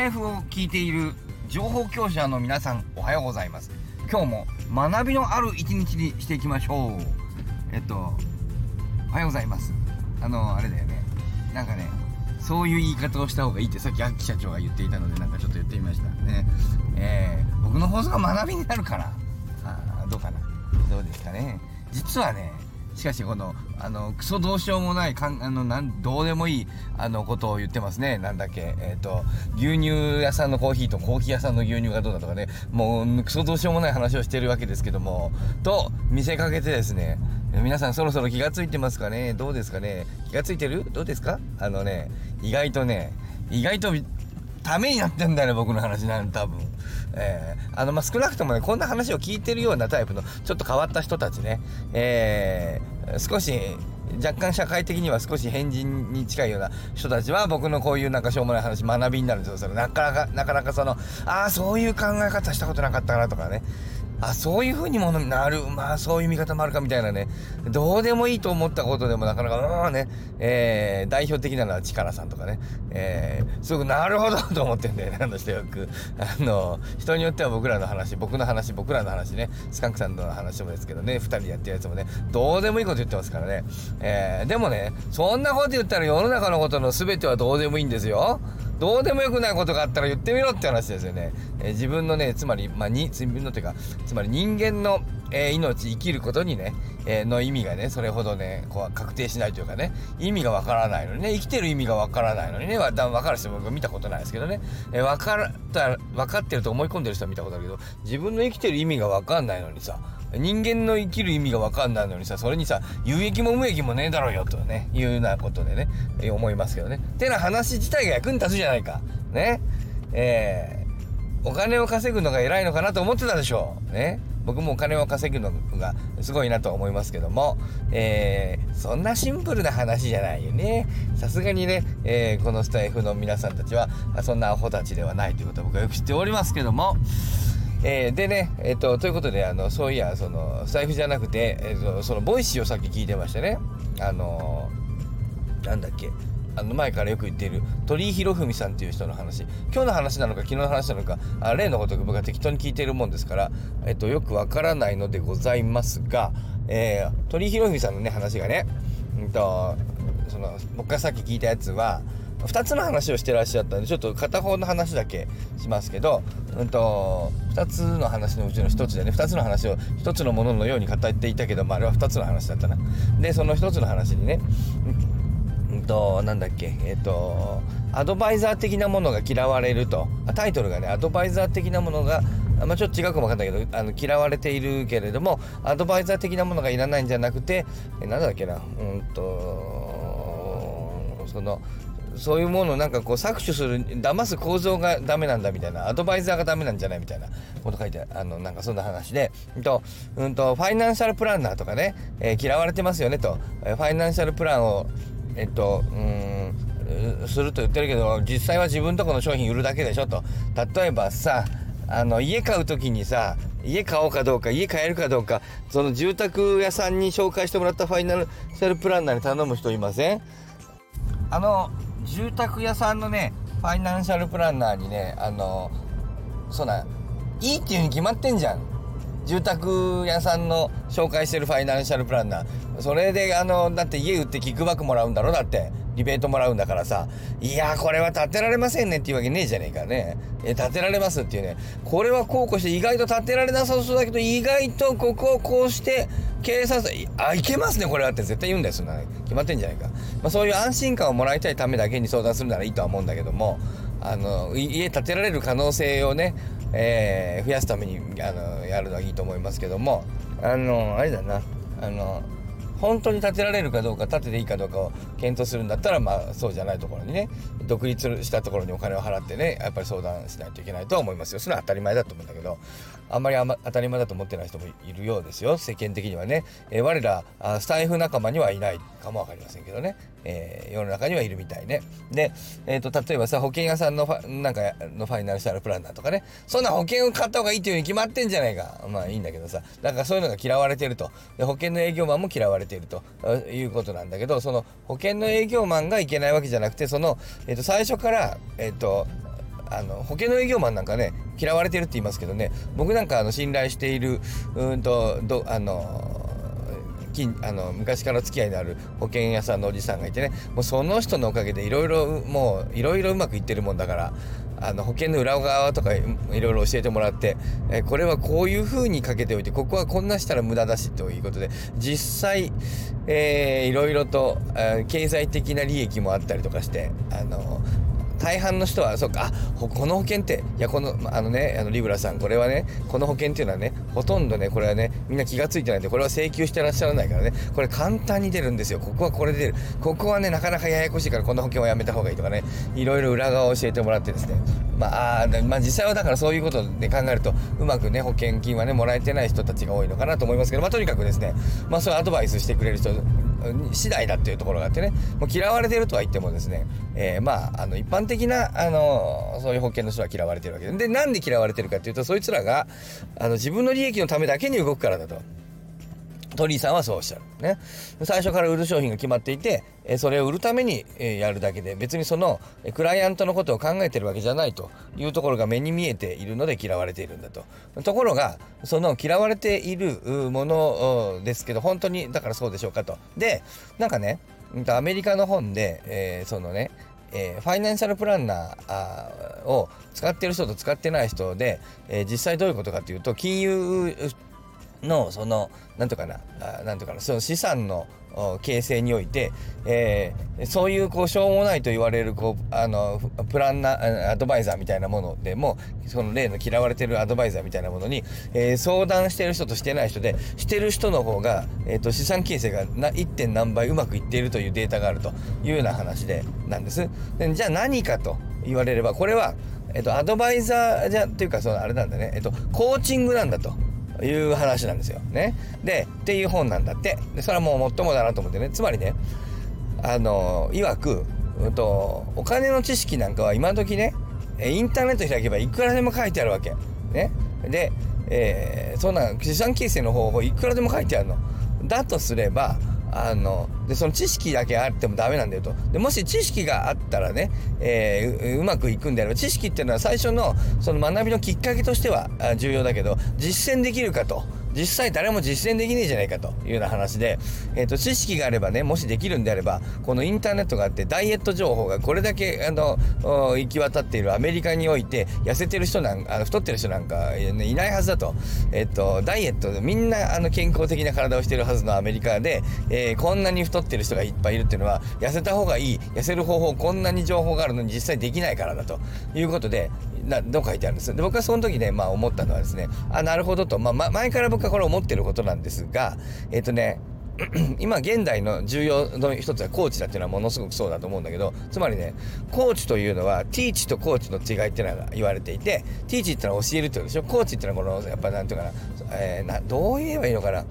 タイフを聞いている情報教師の皆さんおはようございます。今日も学びのある一日にしていきましょう。えっとおはようございます。あのあれだよね。なんかねそういう言い方をした方がいいってさっき秋社長が言っていたのでなんかちょっと言ってみました。ね。えー、僕の放送が学びになるから。あどうかな。どうですかね。実はねしかしこのあのクソどうしようもないかんあのなんどうでもいいあのことを言ってますね。なんだっけえっ、ー、と牛乳屋さんのコーヒーとコーヒー屋さんの牛乳がどうだとかね。もうクソどうしようもない話をしてるわけですけども。と見せかけてですね。皆さんそろそろ気がついてますかね？どうですかね？気がついてる？どうですか？あのね意外とね意外とためになってんだよね僕の話なん多分。えー、あのまあ、少なくともねこんな話を聞いてるようなタイプのちょっと変わった人たちね、えー、少し若干社会的には少し変人に近いような人たちは僕のこういうなんかしょうもない話学びになるんですよ。それなかなかなかなかそのああそういう考え方したことなかったかなとかね。あそういう風にもなる。まあそういう見方もあるかみたいなね。どうでもいいと思ったことでもなかなかうんね、えー、代表的なのは力さんとかね、えー、すごくなるほどと思ってんだよね。あの人よく。あの人によっては僕らの話僕の話僕らの話ね。スカンクさんの話もですけどね。2人でやってるやつもね。どうでもいいこと言ってますからね、えー、でもねそんなこと言ったら世の中のことの全てはどうでもいいんですよ。どうでもよくないことがあったら言ってみろって話ですよね。えー、自分のね、つまり、まあ、に、自分のというか、つまり人間の、えー、命、生きることにね、えー、の意味がね、それほどね、こう、確定しないというかね、意味がわからないのにね、生きてる意味がわからないのにね、わかる人も見たことないですけどね、えー、わかった、分かってると思い込んでる人は見たことあるけど、自分の生きてる意味がわかんないのにさ、人間の生きる意味が分かんないのにさそれにさ有益も無益もねえだろうよとねいうようなことでね思いますけどね。てな話自体が役に立つじゃないか。ね。えー、お金を稼ぐのが偉いのかなと思ってたでしょう。ね。僕もお金を稼ぐのがすごいなと思いますけども、えー、そんなシンプルな話じゃないよね。さすがにね、えー、このスタイフの皆さんたちは、そんなアホたちではないということを僕はよく知っておりますけども、えー、でね、えっ、と、ということで、あの、そういや、その、財布じゃなくて、えっ、と、その、 Voicy をさっき聞いてましてね、あのなんだっけ、あの前からよく言っている鳥居博文さんっていう人の話。今日の話なのか昨日の話なのかあ例のことを僕が適当に聞いているもんですから、えっと、よくわからないのでございますが、えー、鳥居博文さんのね話がね、うんと、その僕がさっき聞いたやつは2つの話をしてらっしゃったんでちょっと片方の話だけしますけど、うんと、2つの話のうちの1つでね2つの話を1つのもののように語っていたけど、まあ、あれは2つの話だったな。でその1つの話にねうんとなんだっけえっ、ー、とアドバイザー的なものが嫌われるとタイトルがねアドバイザー的なものがまあ、ちょっと違うかもわかんないけどあの嫌われているけれどもアドバイザー的なものがいらないんじゃなくてえなんだっけなうんとそのそういうものをなんかこう搾取する騙す構造がダメなんだみたいなアドバイザーがダメなんじゃないみたいなこと書いてあのなんかそんな話で、うんとうんと、ファイナンシャルプランナーとかね、えー、嫌われてますよねと、ファイナンシャルプランをえっとうんすると言ってるけど実際は自分とこの商品売るだけでしょと。例えばさあの家買う時にさ家買おうかどうか家買えるかどうかその住宅屋さんに紹介してもらったファイナルシャルプランナーに頼む人いません？あの住宅屋さんのねファイナンシャルプランナーにねあのそんないいっていうに決まってんじゃん。住宅屋さんの紹介してるファイナンシャルプランナー。それであのだって家売ってキックバックもらうんだろだって。リベートもらうんだからさいやこれは建てられませんねっていうわけねえじゃねえかね。え建てられますっていうね。これはこうこうして意外と建てられなさそうだけど意外とここをこうして警察あいけますねこれはって。絶対言うんだよそんな決まってんじゃないか、まあ、そういう安心感をもらいたいためだけに相談するならいいとは思うんだけどもあの家建てられる可能性をね、えー、増やすためにあのやるのはいいと思いますけどもあのあれだな。あの本当に建てられるかどうか建てていいかどうかを検討するんだったらまあそうじゃないところにね独立したところにお金を払ってねやっぱり相談しないといけないとは思いますよ。それは当たり前だと思うんだけどあんまりあ、ま、当たり前だと思ってない人もいるようですよ。世間的にはね、えー、我らスタイフ仲間にはいないかも分かりませんけどね、えー、世の中にはいるみたいね。で、えーと、例えばさ保険屋さんのファなんかのファイナルシャルプランナーとかね。そんな保険を買った方がいいっていうに決まってんじゃないか。まあいいんだけどさ。だからそういうのが嫌われてると。で保険の営業マンも嫌われてているということなんだけどその保険の営業マンがいけないわけじゃなくてその、えー、と最初からえっ、ー、とあの保険の営業マンなんかね嫌われてるって言いますけどね僕なんかあの信頼しているうんとどあの近あの昔から付き合いのある保険屋さんのおじさんがいてねもうその人のおかげでいろいろもういろいろうまくいってるもんだからあの保険の裏側とかいろいろ教えてもらって、えこれはこういうふうにかけておいてここはこんなしたら無駄だしということで実際、えー、いろいろと、えー、経済的な利益もあったりとかしてあの大半の人は、そうか、あ、この保険って、いや、この、あのね、あの、リブラさん、これはね、この保険っていうのはね、ほとんどね、これはね、みんな気がついてないんで、これは請求してらっしゃらないからね、これ簡単に出るんですよ。ここはこれで出る。ここはね、なかなかややこしいから、この保険はやめた方がいいとかね、いろいろ裏側を教えてもらってですね、まあ、まあ、実際はだからそういうことで考えると、うまくね、保険金はね、もらえてない人たちが多いのかなと思いますけど、まあ、とにかくですね、まあ、そういうアドバイスしてくれる人、次第だっていうところがあってね、もう嫌われてるとは言ってもですね、えー、まあ、あの、一般的な、あの、そういう保険の人は嫌われてるわけで。で、なんで嫌われてるかっていうと、そいつらが、あの、自分の利益のためだけに動くからだと。鳥居さんはそうおっしゃる。ね。最初から売る商品が決まっていて、えそれを売るために、えやるだけで、別にその、えクライアントのことを考えてるわけじゃないというところが目に見えているので嫌われているんだと。ところが、その嫌われているものですけど、本当に、だからそうでしょうかと。で、なんかね、アメリカの本で、えー、そのね、えー、ファイナンシャルプランナーを使ってる人と使ってない人で、えー、実際どういうことかというと金融のその何とかな何とかなその資産の形成において、えー、そういうこうしょうもないと言われるこうあのプランナーアドバイザーみたいなものでもその例の嫌われてるアドバイザーみたいなものに、えー、相談してる人としてない人でしてる人の方が、えーと、資産形成がな 1. 点何倍うまくいっているというデータがあるというような話でなんです。でじゃあ何かと言われればこれは、えーと、アドバイザーじゃっていうかそのあれなんだね、えーとコーチングなんだと。いう話なんですよ。ね。で、っていう本なんだって。で、それはもう最もだなと思ってね。つまりね、あの、いわく、うんと、お金の知識なんかは今時ね、インターネット開けばいくらでも書いてあるわけ。ね。で、えー、そんな資産形成の方法いくらでも書いてあるの。だとすれば、あのでその知識だけあってもダメなんだよとでもし知識があったらね、えー、うまくいくんであれば知識っていうのは最初のその学びのきっかけとしては重要だけど実践できるかと。実際誰も実践できねえじゃないかというような話で、え、ー、と、知識があればね、もしできるんであれば、このインターネットがあって、ダイエット情報がこれだけ、あの、行き渡っているアメリカにおいて、痩せてる人なんか、あの太ってる人なんか、いないはずだと。え、ー、と、ダイエットでみんな、あの、健康的な体をしてるはずのアメリカで、えー、こんなに太ってる人がいっぱいいるっていうのは、痩せた方がいい、痩せる方法、こんなに情報があるのに実際できないからだということで、など書いてあるんです。で僕はその時ね、まあ思ったのはですね、あ、なるほどと、まあ、前から僕はこれ思ってることなんですが、えっ、ー、とね、今現代の重要の一つはコーチだっていうのはものすごくそうだと思うんだけどつまりねコーチというのはティーチとコーチの違いっていうのが言われていてティーチっていうのは教えるってことでしょ？コーチっていうのはこのやっぱなんていうかな,、えー、などう言えばいいのかな？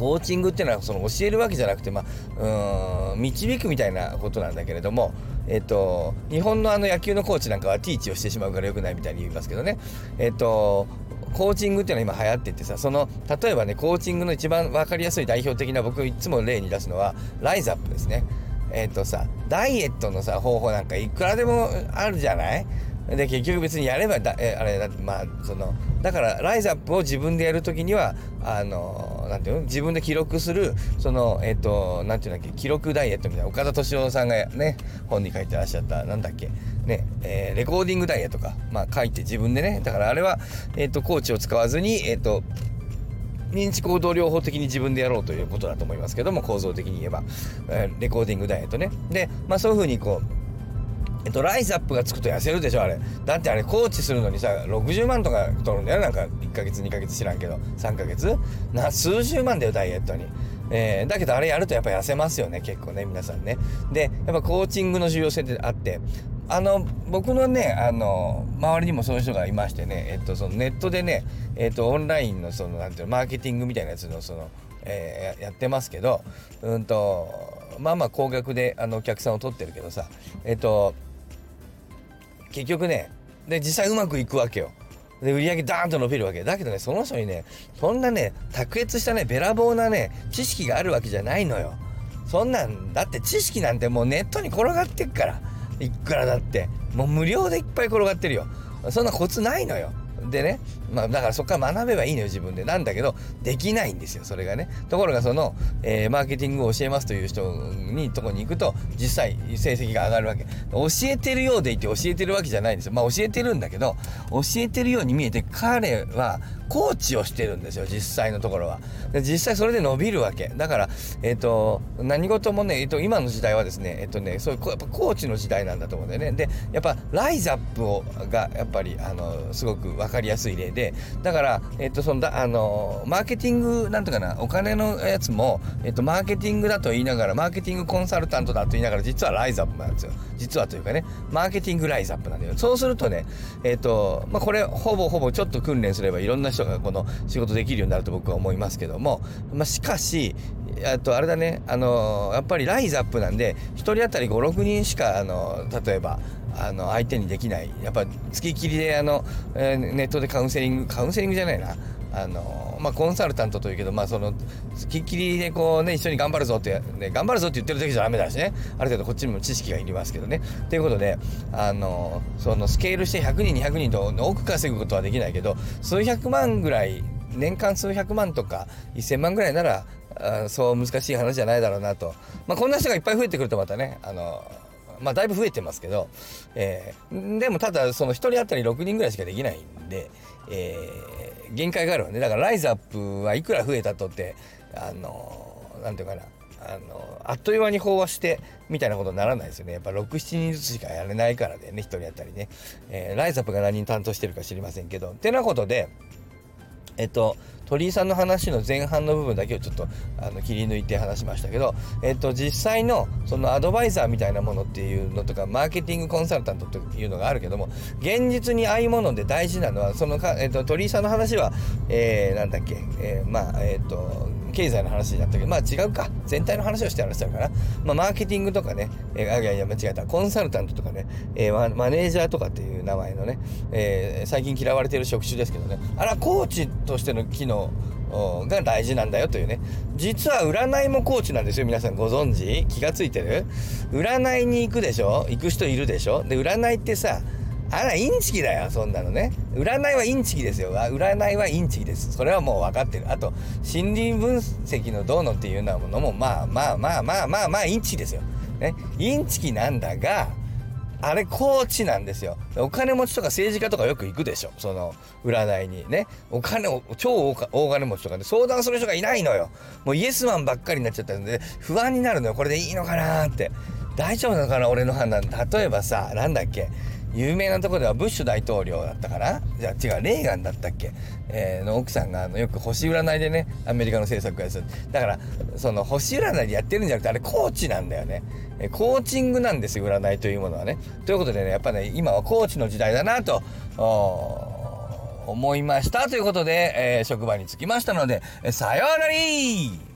コーチングっていうのはその教えるわけじゃなくて、まあ、うん導くみたいなことなんだけれども、えっと、日本のあの野球のコーチなんかはティーチをしてしまうからよくないみたいに言いますけどね、えっと、コーチングっていうのは今流行っててさその例えばねコーチングの一番分かりやすい代表的な僕いつも例に出すのはライズアップですね。えっ、とさダイエットのさ方法なんかいくらでもあるじゃない？で結局別にやればだえあれだまあそのだからライズアップを自分でやるときにはあのなんていうの？自分で記録するそのえっ、ー、となんていうんだっけ？記録ダイエットみたいな岡田敏夫さんがね本に書いてらっしゃったなんだっけ？ねえー、レコーディングダイエットか。まあ書いて自分でね。だからあれはえっ、ー、とコーチを使わずにえっ、と認知行動療法的に自分でやろうということだと思いますけども構造的に言えば、え、レコーディングダイエットね。でまあそういうふうにこうえっと、ライズアップがつくと痩せるでしょあれだってあれコーチするのにさ60万とか取るんだよなんか1ヶ月2ヶ月知らんけど3ヶ月な数十万だよダイエットに。えー、だけどあれやるとやっぱ痩せますよね結構ね皆さんね。でやっぱコーチングの重要性ってあってあの僕のねあの周りにもそういう人がいましてね、えっと、そのネットでね、えっと、オンラインのそのなんていうのマーケティングみたいなやつのその、えー、やってますけどうんとまあまあ高額であのお客さんを取ってるけどさえっと結局ねで実際うまくいくわけよ。で売り上げダーンと伸びるわけ。だけどねその人にねそんなね卓越したねべらぼうなね知識があるわけじゃないのよ。そんなんだって知識なんてもうネットに転がってっから。いくらだって。もう無料でいっぱい転がってるよ。そんなコツないのよ。でねまあだからそこから学べばいいのよ自分で。なんだけどできないんですよそれがね。ところがその、えー、マーケティングを教えますという人にとこに行くと実際成績が上がるわけ。教えてるようでいて教えてるわけじゃないんですよ。まあ教えてるんだけど教えてるように見えて彼はコーチをしてるんですよ実際のところは。で実際それで伸びるわけ。だからえっ、ー、と何事もね、えーと、今の時代はですねえっ、ー、とねそういうやっぱコーチの時代なんだと思うんだよね。でやっぱライズアップをがやっぱりあのすごく分かりやすい例でだからえっ、とそのだあのマーケティングなんとかなお金のやつもえっ、とマーケティングだと言いながらマーケティングコンサルタントだと言いながら実はライズアップなんですよ。実はというかねマーケティングライズアップなんだよ。そうするとねえっ、とまあこれほぼほぼちょっと訓練すればいろんな人人がこの仕事できるようになると僕は思いますけども、まあ、しかしあとあれだねあのやっぱりライズアップなんで1人当たり56人しかあの例えばあの相手にできない。やっぱ付きっきりであの、えー、ネットでカウンセリングカウンセリングじゃないな。あのまあ、コンサルタントというけど、まあ、その付きっきりでこうね一緒に頑張るぞって、ね、頑張るぞって言ってる時じゃダメだしね。ある程度こっちにも知識がいりますけどね。ということであのそのスケールして100人200人と多く稼ぐことはできないけど数百万ぐらい年間数百万とか1000万ぐらいならあそう難しい話じゃないだろうなと、まあ、こんな人がいっぱい増えてくるとまたねあのまあだいぶ増えてますけど、えー、でもただその1人当たり6人ぐらいしかできないんで、えー、限界があるわね。だからライズアップはいくら増えたとってあの何て言うかなあのあっという間に飽和してみたいなことにならないですよね。やっぱ67人ずつしかやれないからでね1人当たりね、えー、ライズアップが何人担当してるか知りませんけど。ってなことでえっと鳥居さんの話の前半の部分だけをちょっとあの切り抜いて話しましたけど、えっと、実際のそのアドバイザーみたいなものっていうのとかマーケティングコンサルタントというのがあるけども現実にああいうもので大事なのはそのか、えっと、鳥居さんの話は、えー、なんだっけ、えー、まあえっと経済の話だったけどまあ違うか。全体の話をして話したのかな、まあ、マーケティングとかね、えー、あいやいや間違えた。コンサルタントとかね、えー、マネージャーとかっていう名前のね、えー、最近嫌われてる職種ですけどね。あらコーチとしての機能が大事なんだよというね。実は占いもコーチなんですよ皆さん。ご存知？気がついてる？占いに行くでしょ？行く人いるでしょ？で占いってさあら、インチキだよ、そんなのね。占いはインチキですよ。占いはインチキです。それはもう分かってる。あと、心理分析のどうのっていうのも、まあまあまあまあまあまあ、インチキですよ。ね。インチキなんだが、あれ、コーチなんですよ。お金持ちとか政治家とかよく行くでしょ。その、占いに。ね。お金を、超大金持ちとかで相談する人がいないのよ。もうイエスマンばっかりになっちゃったんで、不安になるのよ。これでいいのかなって。大丈夫なのかな俺の判断。例えばさ、なんだっけ。有名なとこではブッシュ大統領だったかな？じゃあ違うレーガンだったっけ、えー、の奥さんがあのよく星占いでねアメリカの政策やすだからその星占いでやってるんじゃなくてあれコーチなんだよね、えー、コーチングなんですよ占いというものはね。ということでねやっぱね今はコーチの時代だなと思いました。ということで、えー、職場に着きましたのでさようなら。